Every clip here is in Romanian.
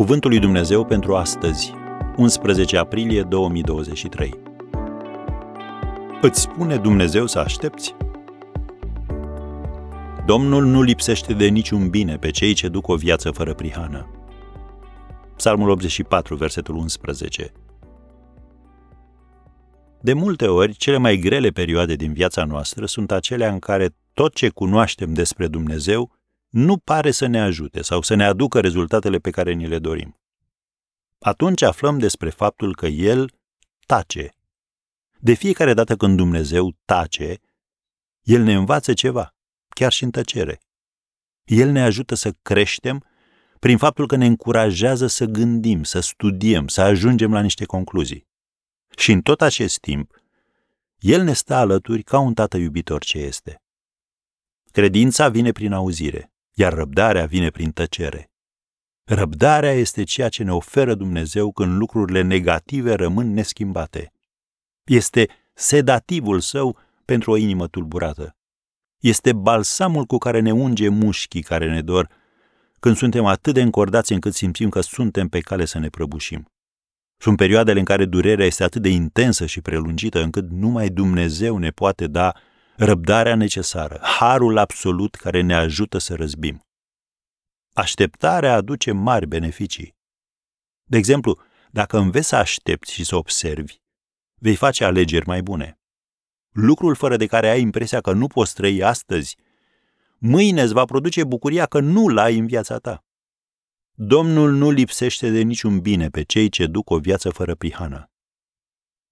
Cuvântul lui Dumnezeu pentru astăzi, 11 aprilie 2023. Îți spune Dumnezeu să aștepți? Domnul nu lipsește de niciun bine pe cei ce duc o viață fără prihană. Psalmul 84, versetul 11. De multe ori, cele mai grele perioade din viața noastră sunt acelea în care tot ce cunoaștem despre Dumnezeu nu pare să ne ajute sau să ne aducă rezultatele pe care ni le dorim. Atunci aflăm despre faptul că El tace. De fiecare dată când Dumnezeu tace, El ne învață ceva, chiar și în tăcere. El ne ajută să creștem prin faptul că ne încurajează să gândim, să studiem, să ajungem la niște concluzii. Și în tot acest timp, El ne stă alături ca un tată iubitor ce este. Credința vine prin auzire, iar răbdarea vine prin tăcere. Răbdarea este ceea ce ne oferă Dumnezeu când lucrurile negative rămân neschimbate. Este sedativul său pentru o inimă tulburată. Este balsamul cu care ne unge mușchii care ne dor când suntem atât de încordați încât simțim că suntem pe cale să ne prăbușim. Sunt perioadele în care durerea este atât de intensă și prelungită încât numai Dumnezeu ne poate da răbdarea necesară, harul absolut care ne ajută să răzbim. Așteptarea aduce mari beneficii. De exemplu, dacă înveți să aștepți și să observi, vei face alegeri mai bune. Lucrul fără de care ai impresia că nu poți trăi astăzi, mâine îți va produce bucuria că nu-l ai în viața ta. Domnul nu lipsește de niciun bine pe cei ce duc o viață fără prihană.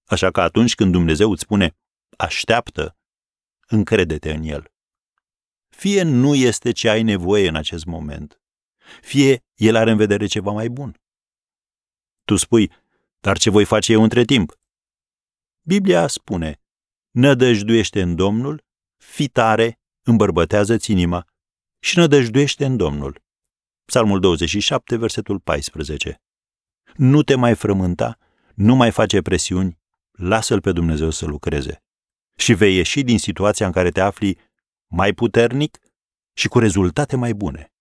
Așa că atunci când Dumnezeu îți spune, așteaptă, încrede-te în El. Fie nu este ce ai nevoie în acest moment, fie El are în vedere ceva mai bun. Tu spui, dar ce voi face eu între timp? Biblia spune, nădăjduiește în Domnul, fi tare, îmbărbătează-ți inima și nădăjduiește în Domnul. Psalmul 27, versetul 14. Nu te mai frământa, nu mai face presiuni, lasă-L pe Dumnezeu să lucreze și vei ieși din situația în care te afli mai puternic și cu rezultate mai bune.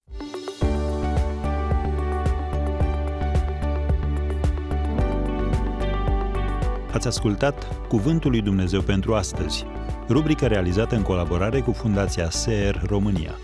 Ați ascultat Cuvântul lui Dumnezeu pentru astăzi, rubrica realizată în colaborare cu Fundația SER România.